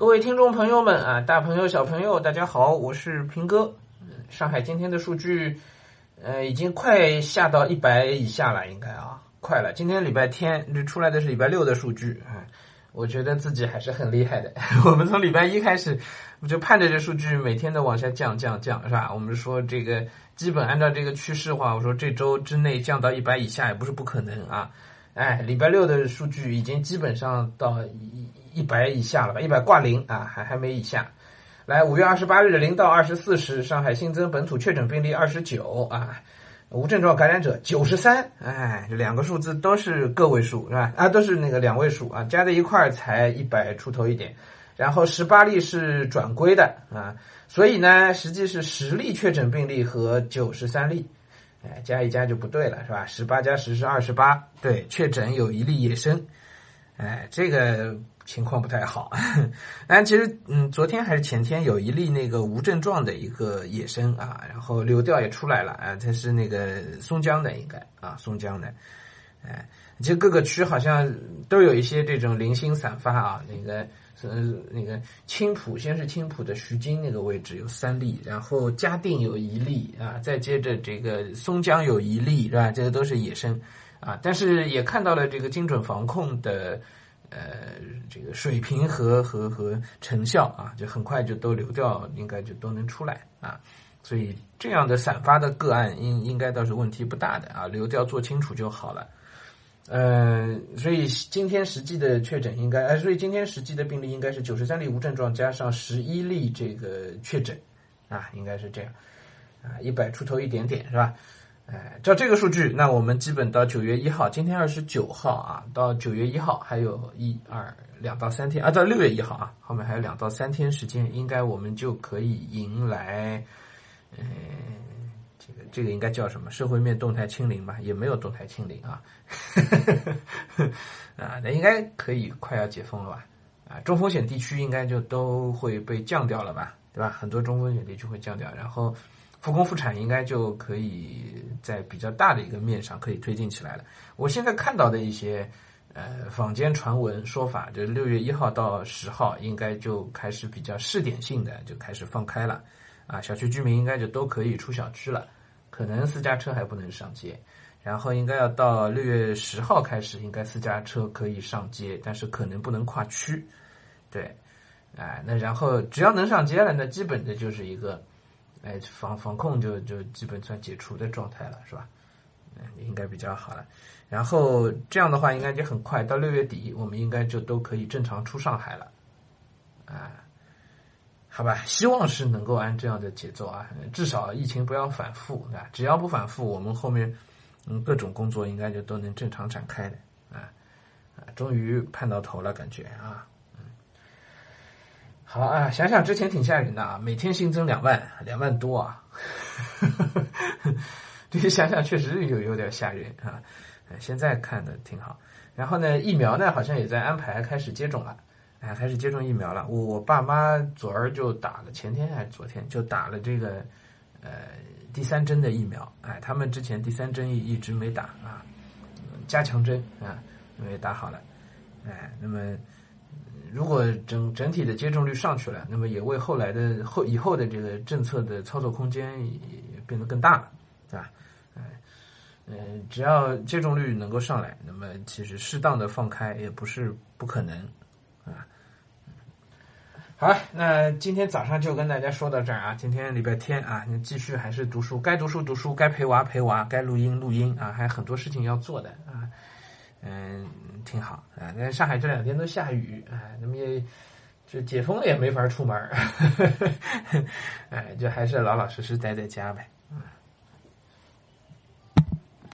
各位听众朋友们啊，大朋友小朋友，大家好，我是平哥。上海今天的数据，呃，已经快下到一百以下了，应该啊，快了。今天礼拜天，这出来的是礼拜六的数据啊，我觉得自己还是很厉害的。我们从礼拜一开始，我就盼着这数据每天都往下降降降，是吧？我们说这个基本按照这个趋势的话，我说这周之内降到一百以下也不是不可能啊。哎，礼拜六的数据已经基本上到一一百以下了吧？一百挂零啊，还还没以下。来，五月二十八日零到二十四时，上海新增本土确诊病例二十九啊，无症状感染者九十三。哎，两个数字都是个位数是吧？啊，都是那个两位数啊，加在一块儿才一百出头一点。然后十八例是转归的啊，所以呢，实际是十例确诊病例和九十三例。哎，加一加就不对了，是吧？十八加十是二十八，对，确诊有一例野生，哎，这个情况不太好。但其实，嗯，昨天还是前天有一例那个无症状的一个野生啊，然后流调也出来了啊，它是那个松江的，应该啊，松江的，哎，其实各个区好像都有一些这种零星散发啊，那个。呃，那个青浦先是青浦的徐泾那个位置有三例，然后嘉定有一例啊，再接着这个松江有一例，是吧？这个都是野生啊，但是也看到了这个精准防控的呃这个水平和和和成效啊，就很快就都流掉，应该就都能出来啊，所以这样的散发的个案应应该倒是问题不大的啊，流掉做清楚就好了。呃，所以今天实际的确诊应该，呃，所以今天实际的病例应该是九十三例无症状加上十一例这个确诊，啊，应该是这样，啊，一百出头一点点是吧？哎，照这个数据，那我们基本到九月一号，今天二十九号啊，到九月一号还有一二两到三天，啊，到六月一号啊，后面还有两到三天时间，应该我们就可以迎来，嗯。这个这个应该叫什么？社会面动态清零吧？也没有动态清零啊，啊，那应该可以快要解封了吧？啊，中风险地区应该就都会被降掉了吧？对吧？很多中风险地区会降掉，然后复工复产应该就可以在比较大的一个面上可以推进起来了。我现在看到的一些呃坊间传闻说法，就是六月一号到十号应该就开始比较试点性的就开始放开了，啊，小区居民应该就都可以出小区了。可能私家车还不能上街，然后应该要到六月十号开始，应该私家车可以上街，但是可能不能跨区。对，哎，那然后只要能上街了，那基本的就是一个，哎，防防控就就基本算解除的状态了，是吧？嗯，应该比较好了。然后这样的话，应该就很快到六月底，我们应该就都可以正常出上海了，啊。好吧，希望是能够按这样的节奏啊，至少疫情不要反复，对吧？只要不反复，我们后面嗯各种工作应该就都能正常展开的啊啊，终于盼到头了，感觉啊，好啊，想想之前挺吓人的啊，每天新增两万，两万多啊，这些想想确实有有点吓人啊，现在看的挺好，然后呢，疫苗呢好像也在安排开始接种了。哎，开始接种疫苗了。我我爸妈昨儿就打了，前天还是昨天就打了这个，呃，第三针的疫苗。哎，他们之前第三针一一直没打啊，加强针啊，因为打好了。哎，那么如果整整体的接种率上去了，那么也为后来的后以后的这个政策的操作空间也变得更大了，对吧？哎，嗯，只要接种率能够上来，那么其实适当的放开也不是不可能。啊，好，那今天早上就跟大家说到这儿啊。今天礼拜天啊，你继续还是读书，该读书读书，该陪娃陪娃，该录音录音啊，还有很多事情要做的。嗯，挺好啊。那上海这两天都下雨啊，那么也就解封了也没法出门，哎，就还是老老实实待在家呗。